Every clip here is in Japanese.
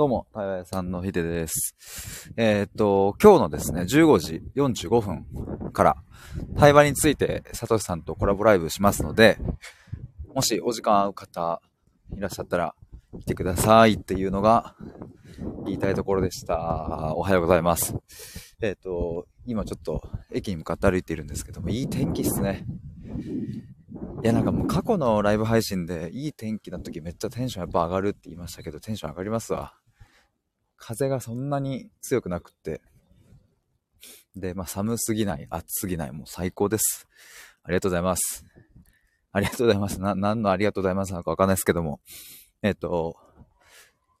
どうも、対話屋さんのひでです。えー、っと、今日のですね、15時45分から、対話について、サトシさんとコラボライブしますので、もしお時間合う方いらっしゃったら、来てくださいっていうのが、言いたいところでした。おはようございます。えー、っと、今ちょっと駅に向かって歩いているんですけども、いい天気っすね。いや、なんかもう過去のライブ配信でいい天気の時めっちゃテンションやっぱ上がるって言いましたけど、テンション上がりますわ。風がそんなに強くなくって。で、まあ寒すぎない、暑すぎない、もう最高です。ありがとうございます。ありがとうございます。な、何のありがとうございますなのかわかんないですけども。えっ、と、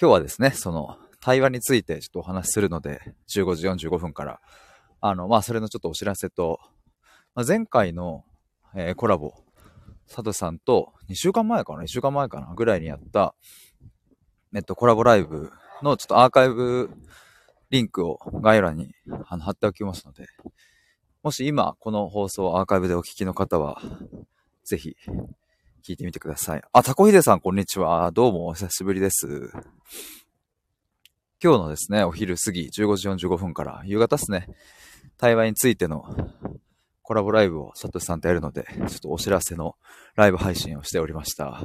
今日はですね、その、対話についてちょっとお話しするので、15時45分から、あの、まあ、それのちょっとお知らせと、まあ、前回の、えー、コラボ佐藤さんと2週間前かな ?1 週間前かな？ぐらいにやった、えっと、コラボライブのちょっとアーカイブリンクを概要欄にあの貼っておきますので、もし今この放送アーカイブでお聞きの方は、ぜひ聞いてみてください。あ、タコヒデさんこんにちは。どうもお久しぶりです。今日のですね、お昼過ぎ15時45分から夕方ですね、対話についてのコラボライブをサトシさんとやるので、ちょっとお知らせのライブ配信をしておりました。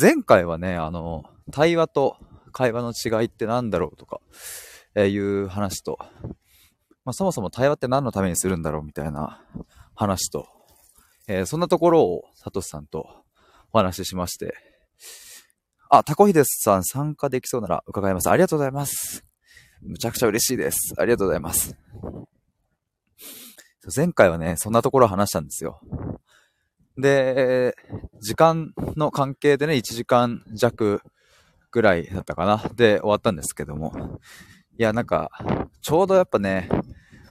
前回はね、あの、対話と会話の違いって何だろうとか、えー、いう話と、まあ、そもそも対話って何のためにするんだろうみたいな話と、えー、そんなところをサトシさんとお話ししまして、あ、タコヒデスさん参加できそうなら伺います。ありがとうございます。むちゃくちゃ嬉しいです。ありがとうございます。前回はね、そんなところ話したんですよ。で、時間の関係でね、1時間弱ぐらいだったかな。で、終わったんですけども。いや、なんか、ちょうどやっぱね、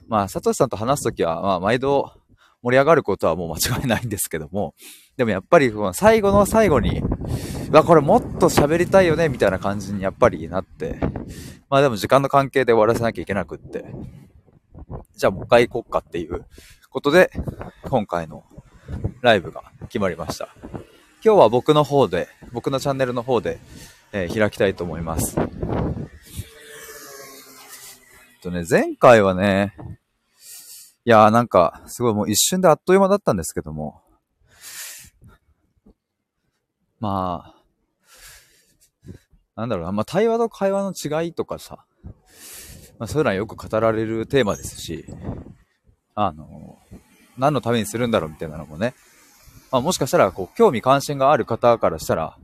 まあ、サトシさんと話すときは、まあ、毎度盛り上がることはもう間違いないんですけども、でもやっぱり、最後の最後に、わ、これもっと喋りたいよね、みたいな感じにやっぱりなって、まあでも時間の関係で終わらせなきゃいけなくって、じゃあもう一回行こっかっていうことで、今回のライブが決まりました。今日は僕の方で、僕のチャンネルの方で、えー、開きたいと思います。とね、前回はね、いやーなんか、すごいもう一瞬であっという間だったんですけども、まあ、なんだろうな、まあ対話と会話の違いとかさ、まあ、そういうのはよく語られるテーマですし、あの、何のためにするんだろうみたいなのもね、まあ、もしかしたら、こう、興味関心がある方からしたら、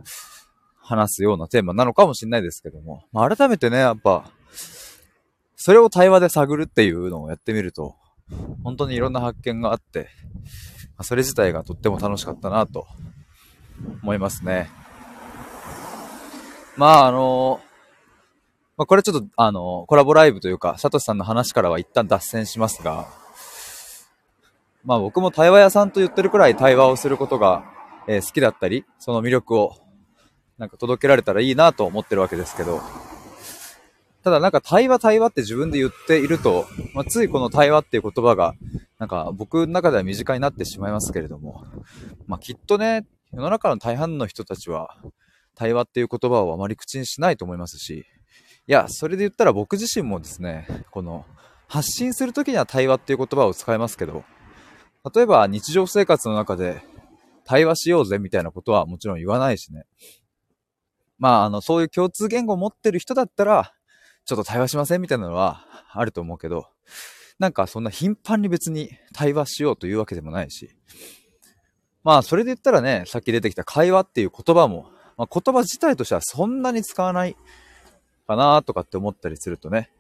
話すようなテーマなのかもしれないですけども、まあ、改めてね、やっぱ、それを対話で探るっていうのをやってみると、本当にいろんな発見があって、まあ、それ自体がとっても楽しかったなと思いますね。まあ、あのまあ、これちょっと、あの、コラボライブというか、サトシさんの話からは一旦脱線しますが、まあ僕も対話屋さんと言ってるくらい対話をすることが、えー、好きだったり、その魅力をなんか届けられたらいいなと思ってるわけですけど、ただなんか対話対話って自分で言っていると、まあ、ついこの対話っていう言葉が、なんか僕の中では身近になってしまいますけれども、まあきっとね、世の中の大半の人たちは、対話っていう言葉をあまり口にしないと思いますし、いや、それで言ったら僕自身もですね、この、発信するときには対話っていう言葉を使いますけど、例えば日常生活の中で対話しようぜみたいなことはもちろん言わないしね。まあ、あの、そういう共通言語を持ってる人だったら、ちょっと対話しませんみたいなのはあると思うけど、なんかそんな頻繁に別に対話しようというわけでもないし、まあ、それで言ったらね、さっき出てきた会話っていう言葉も、まあ、言葉自体としてはそんなに使わないかなとかって思ったりするとね。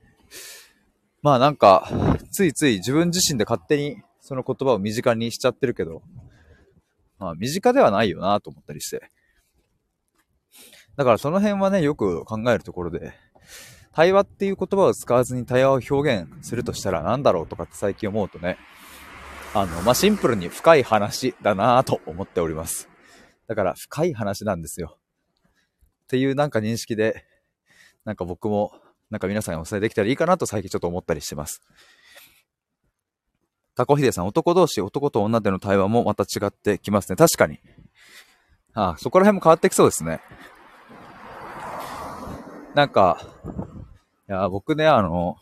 まあなんか、ついつい自分自身で勝手にその言葉を身近にしちゃってるけど、まあ身近ではないよなと思ったりして。だからその辺はね、よく考えるところで、対話っていう言葉を使わずに対話を表現するとしたら何だろうとかって最近思うとね、あの、まあ、シンプルに深い話だなぁと思っております。だから深い話なんですよ。っていうなんか認識でなんか僕も、なんか皆さんにお伝えできたらいいかなと最近ちょっと思ったりしてます。タコヒデさん、男同士、男と女での対話もまた違ってきますね。確かに。ああ、そこら辺も変わってきそうですね。なんか、いや、僕ね、あの、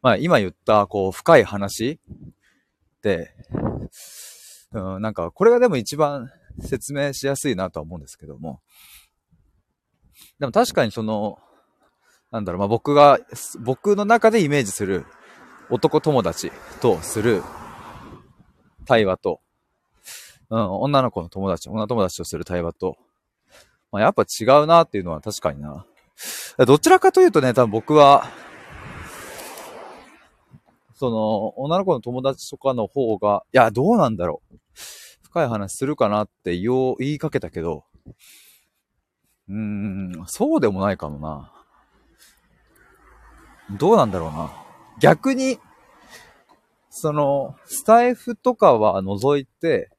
まあ今言った、こう、深い話って、うん、なんか、これがでも一番説明しやすいなとは思うんですけども。でも確かにその、なんだろう、まあ僕が、僕の中でイメージする男友達とする対話と、うん、女の子の友達、女友達とする対話と、まあやっぱ違うなっていうのは確かにな。どちらかというとね、多分僕は、その、女の子の友達とかの方が、いや、どうなんだろう。深い話するかなって言おう、言いかけたけど、うーん、そうでもないかもな。どうなんだろうな。逆に、その、スタイフとかは除いて、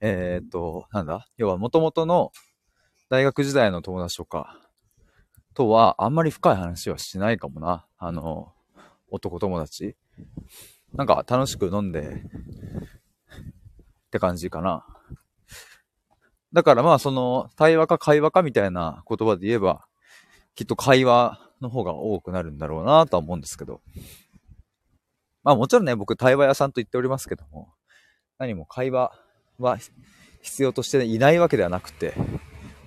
えっ、ー、と、なんだ？要は元々の大学時代の友達とかとはあんまり深い話はしないかもな。あの、男友達。なんか楽しく飲んで、って感じかな。だからまあその対話か会話かみたいな言葉で言えば、きっと会話の方が多くなるんだろうなとは思うんですけど。まあもちろんね、僕対話屋さんと言っておりますけども、何も会話は必要としていないわけではなくて、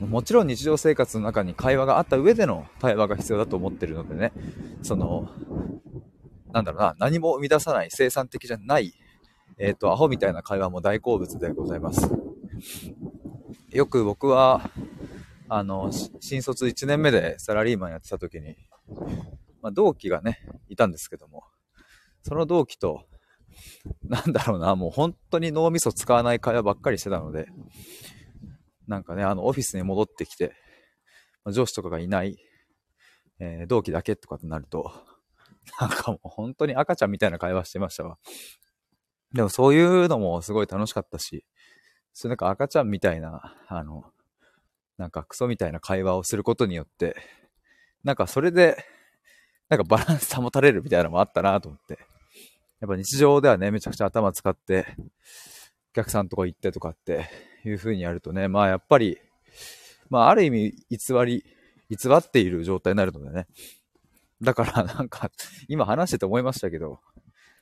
もちろん日常生活の中に会話があった上での対話が必要だと思ってるのでね、その、なんだろうな、何も生み出さない、生産的じゃない、えっ、ー、と、アホみたいな会話も大好物でございます。よく僕は、あの、新卒1年目でサラリーマンやってた時に、まあ、同期がね、いたんですけども、その同期と、なんだろうな、もう本当に脳みそ使わない会話ばっかりしてたので、なんかね、あの、オフィスに戻ってきて、上司とかがいない、えー、同期だけとかってなると、なんかもう本当に赤ちゃんみたいな会話してましたわ。でもそういうのもすごい楽しかったし、そうなんか赤ちゃんみたいな、あの、なんかクソみたいな会話をすることによって、なんかそれで、なんかバランス保たれるみたいなのもあったなと思って。やっぱ日常ではね、めちゃくちゃ頭使って、お客さんとか行ってとかっていう風にやるとね、まあやっぱり、まあある意味偽り、偽っている状態になるのでね。だからなんか、今話してて思いましたけど、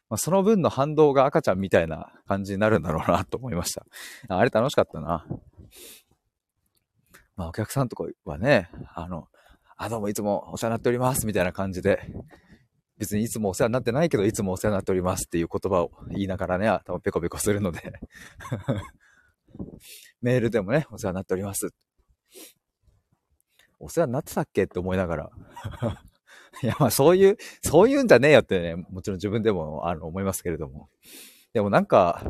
まあ、その分の反動が赤ちゃんみたいな感じになるんだろうなと思いました。あれ楽しかったな。まあお客さんとかはね、あの、あ、どうもいつもお世話になっておりますみたいな感じで、別にいつもお世話になってないけど、いつもお世話になっておりますっていう言葉を言いながらね、頭ペコペコするのでメールでもね、お世話になっております。お世話になってたっけ？って思いながら いや、まあそういう、そういうんじゃねえよってね、もちろん自分でもあの思いますけれども。でもなんか、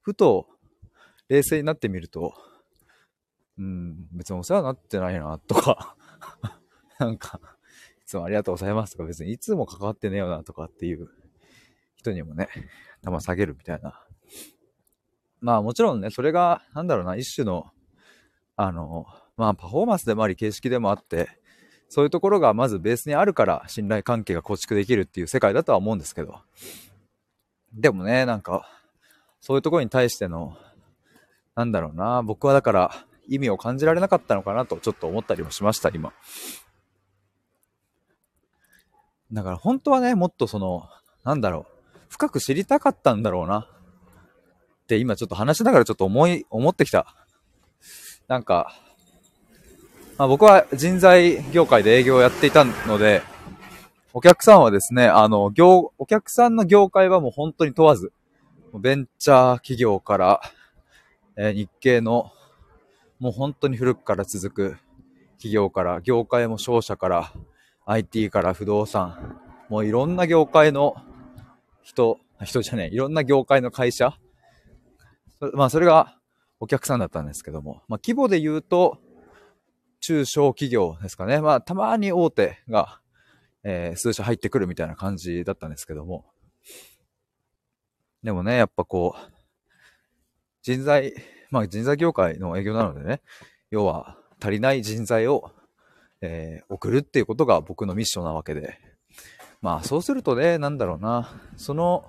ふと冷静になってみると、うん、別にお世話になってないな、とか なんか、いつもありがとうございますとか、別にいつも関わってねえよな、とかっていう人にもね、頭下げるみたいな。まあもちろんね、それが、なんだろうな、一種の、あの、まあパフォーマンスでもあり、形式でもあって、そういうところがまずベースにあるから信頼関係が構築できるっていう世界だとは思うんですけど。でもね、なんか、そういうところに対しての、なんだろうな、僕はだから意味を感じられなかったのかなとちょっと思ったりもしました、今。だから本当はね、もっとその、なんだろう、深く知りたかったんだろうな。って今ちょっと話しながらちょっと思い、思ってきた。なんか、まあ、僕は人材業界で営業をやっていたので、お客さんはですね、あの、業、お客さんの業界はもう本当に問わず、ベンチャー企業から、えー、日系の、もう本当に古くから続く企業から、業界も商社から、IT から不動産、もういろんな業界の人、人じゃねえ、いろんな業界の会社、まあそれがお客さんだったんですけども、まあ規模で言うと、中小企業ですかね。まあ、たまに大手が、えー、数社入ってくるみたいな感じだったんですけども。でもね、やっぱこう、人材、まあ人材業界の営業なのでね、要は足りない人材を、えー、送るっていうことが僕のミッションなわけで。まあそうするとね、なんだろうな、その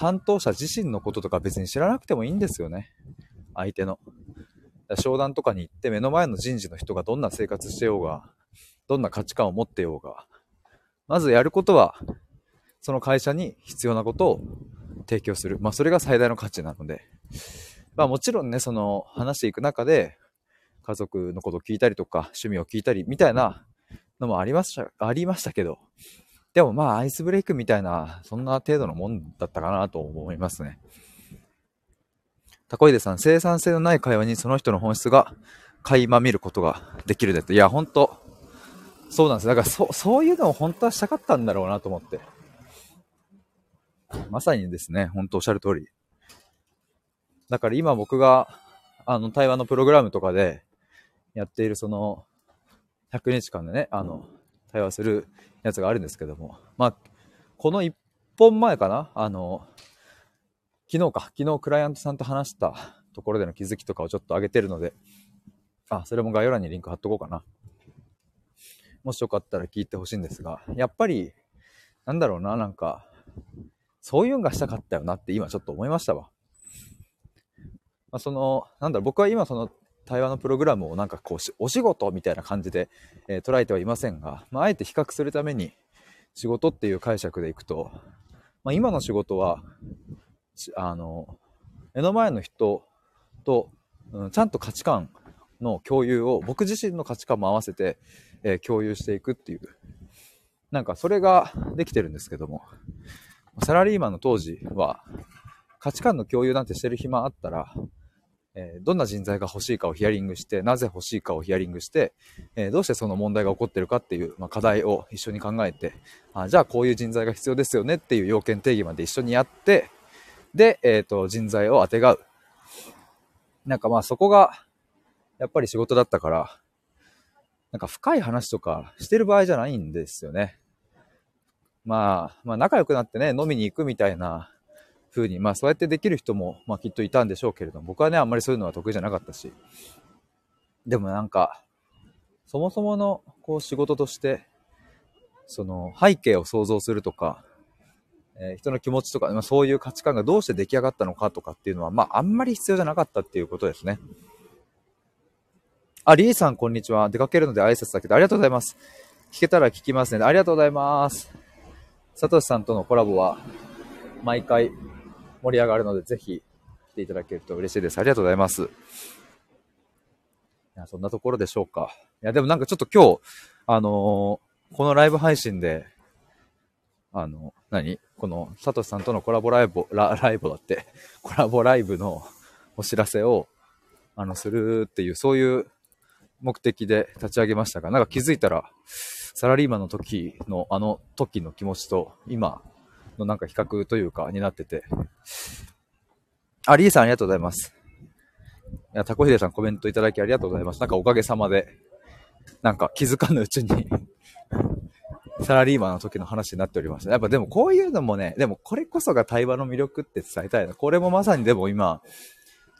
担当者自身のこととか別に知らなくてもいいんですよね。相手の。商談とかに行って目の前の人事の人がどんな生活してようが、どんな価値観を持ってようが、まずやることは、その会社に必要なことを提供する。まあそれが最大の価値なので。まあもちろんね、その話していく中で、家族のことを聞いたりとか、趣味を聞いたりみたいなのもありました、ありましたけど、でもまあアイスブレイクみたいな、そんな程度のもんだったかなと思いますね。タコイデさん、生産性のない会話にその人の本質が垣間見ることができるでと。いや、ほんと、そうなんです。だからそ、そういうのを本当はしたかったんだろうなと思って。まさにですね、本当おっしゃる通り。だから今僕が、あの、対話のプログラムとかでやっているその、100日間でね、あの、対話するやつがあるんですけども、まあ、この1本前かな？あの、昨日か、昨日クライアントさんと話したところでの気づきとかをちょっと上げてるので、あ、それも概要欄にリンク貼っとこうかな。もしよかったら聞いてほしいんですが、やっぱり、なんだろうな、なんか、そういうのがしたかったよなって今ちょっと思いましたわ。まあ、その、なんだろう、僕は今その対話のプログラムをなんかこう、お仕事みたいな感じで、えー、捉えてはいませんが、まあ、あえて比較するために仕事っていう解釈でいくと、まあ、今の仕事は、あの、目の前の人と、うん、ちゃんと価値観の共有を、僕自身の価値観も合わせて、えー、共有していくっていう、なんかそれができてるんですけども、サラリーマンの当時は、価値観の共有なんてしてる暇あったら、え、どんな人材が欲しいかをヒアリングして、なぜ欲しいかをヒアリングして、え、どうしてその問題が起こってるかっていう、ま、課題を一緒に考えてあ、じゃあこういう人材が必要ですよねっていう要件定義まで一緒にやって、で、えっ、ー、と、人材をあてがう。なんかまあそこが、やっぱり仕事だったから、なんか深い話とかしてる場合じゃないんですよね。まあ、まあ仲良くなってね、飲みに行くみたいな風に、まあそうやってできる人も、まあきっといたんでしょうけれども、僕はね、あんまりそういうのは得意じゃなかったし。でもなんか、そもそものこう仕事として、その背景を想像するとか、えー、人の気持ちとか、まあ、そういう価値観がどうして出来上がったのかとかっていうのは、まあ、あんまり必要じゃなかったっていうことですね。あ、リーさん、こんにちは。出かけるので挨拶だけど、ありがとうございます。聞けたら聞きますね。ありがとうございます。サトシさんとのコラボは、毎回盛り上がるので、ぜひ来ていただけると嬉しいです。ありがとうございます。いや、そんなところでしょうか。いや、でもなんかちょっと今日、あのー、このライブ配信で、あの、何？この、サトシさんとのコラボライブ、ラライブだって、コラボライブのお知らせを、あの、するっていう、そういう目的で立ち上げましたが、なんか気づいたら、サラリーマンの時の、あの時の気持ちと、今のなんか比較というか、になってて。あ、リーさんありがとうございます。いや、タコヒデさんコメントいただきありがとうございます。なんかおかげさまで、なんか気づかぬうちに サラリーマンの時の話になっておりました。やっぱでもこういうのもね、でもこれこそが対話の魅力って伝えたいな。これもまさにでも今、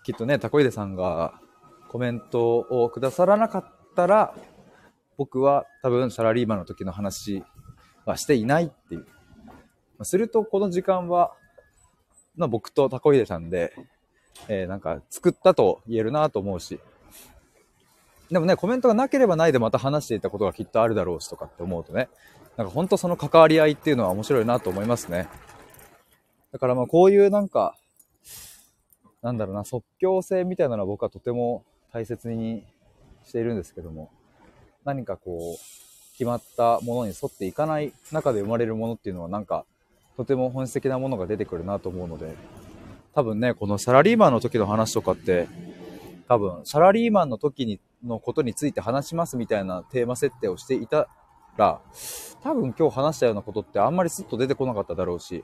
きっとね、タコイデさんがコメントをくださらなかったら、僕は多分サラリーマンの時の話はしていないっていう。するとこの時間は、まあ、僕とタコイデさんで、えー、なんか作ったと言えるなと思うし、でもね、コメントがなければないでまた話していたことがきっとあるだろうしとかって思うとね、なんか本当その関わり合いっていうのは面白いなと思いますね。だからまあこういうなんか、なんだろうな、即興性みたいなのは僕はとても大切にしているんですけども、何かこう、決まったものに沿っていかない中で生まれるものっていうのはなんか、とても本質的なものが出てくるなと思うので、多分ね、このサラリーマンの時の話とかって、多分、サラリーマンの時にのことについて話しますみたいなテーマ設定をしていたら、多分今日話したようなことってあんまりスッと出てこなかっただろうし、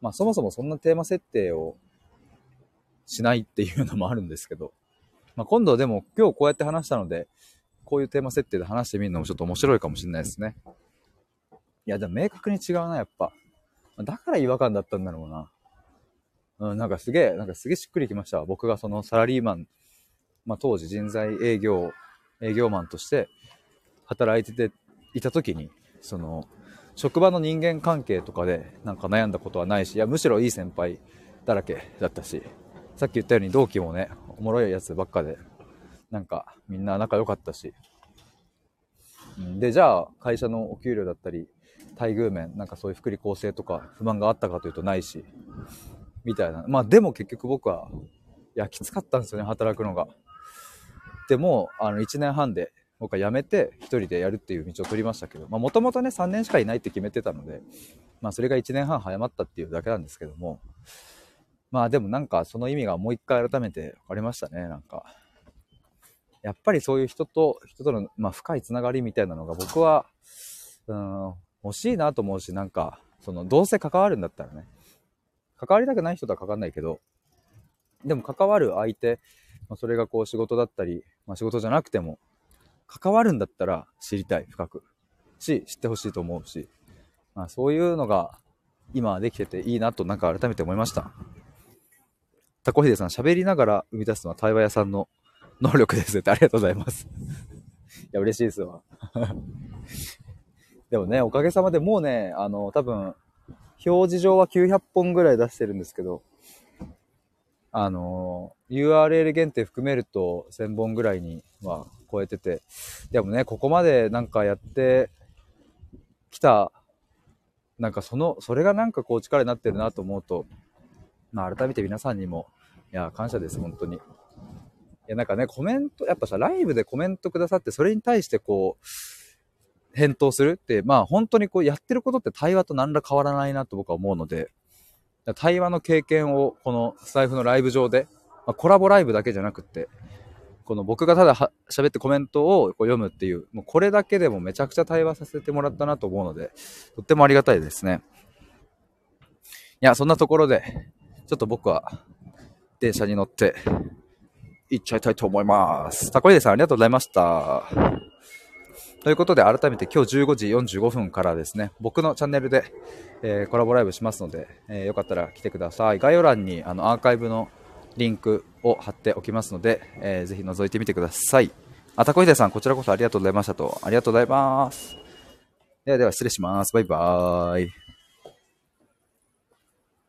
まあそもそもそんなテーマ設定をしないっていうのもあるんですけど、まあ今度でも今日こうやって話したので、こういうテーマ設定で話してみるのもちょっと面白いかもしれないですね。いや、でも明確に違うな、やっぱ。だから違和感だったんだろうな。うん、なんかすげえ、なんかすげえしっくりきました。僕がそのサラリーマン、まあ当時人材営業、営業マンとして働いてていた時に、その、職場の人間関係とかでなんか悩んだことはないし、いや、むしろいい先輩だらけだったし、さっき言ったように同期もね、おもろいやつばっかで、なんかみんな仲良かったし。で、じゃあ会社のお給料だったり、待遇面、なんかそういう福利厚生とか不満があったかというとないし、みたいな。まあでも結局僕は、いや、きつかったんですよね、働くのが。でも、あの、1年半で僕は辞めて一人でやるっていう道を取りましたけど、もともとね、3年しかいないって決めてたので、まあそれが1年半早まったっていうだけなんですけども、まあでもなんかその意味がもう一回改めて分かりましたね、なんか。やっぱりそういう人と、人との、まあ、深いつながりみたいなのが僕は、うん、欲しいなと思うし、なんか、その、どうせ関わるんだったらね、関わりたくない人とは関わんないけど、でも関わる相手、まあ、それがこう仕事だったり、まあ、仕事じゃなくても、関わるんだったら知りたい、深く。し、知ってほしいと思うし、まあ、そういうのが今できてていいなとなんか改めて思いました。タコヒデさん、喋りながら生み出すのは対話屋さんの能力ですってありがとうございます。いや、嬉しいですわ。でもね、おかげさまでもうね、あの、多分、表示上は900本ぐらい出してるんですけど、あの、URL 限定含めると1000本ぐらいには超えてて、でもね、ここまでなんかやってきた、なんかその、それがなんかこう力になってるなと思うと、まあ改めて皆さんにも、いや、感謝です、本当に。いや、なんかね、コメント、やっぱさ、ライブでコメントくださって、それに対してこう、返答するって、まあ本当にこうやってることって対話と何ら変わらないなと僕は思うので、対話の経験をこのスタイフのライブ上で、まあ、コラボライブだけじゃなくって、この僕がただ喋ってコメントをこう読むっていう、もうこれだけでもめちゃくちゃ対話させてもらったなと思うので、とってもありがたいですね。いや、そんなところで、ちょっと僕は電車に乗って行っちゃいたいと思います。タコイデさんありがとうございました。ということで、改めて今日15時45分からですね、僕のチャンネルで、えー、コラボライブしますので、えー、よかったら来てください。概要欄にあのアーカイブのリンクを貼っておきますので、えー、ぜひ覗いてみてください。あ、たこひでさん、こちらこそありがとうございましたと。ありがとうございます。ではでは失礼します。バイバーイ。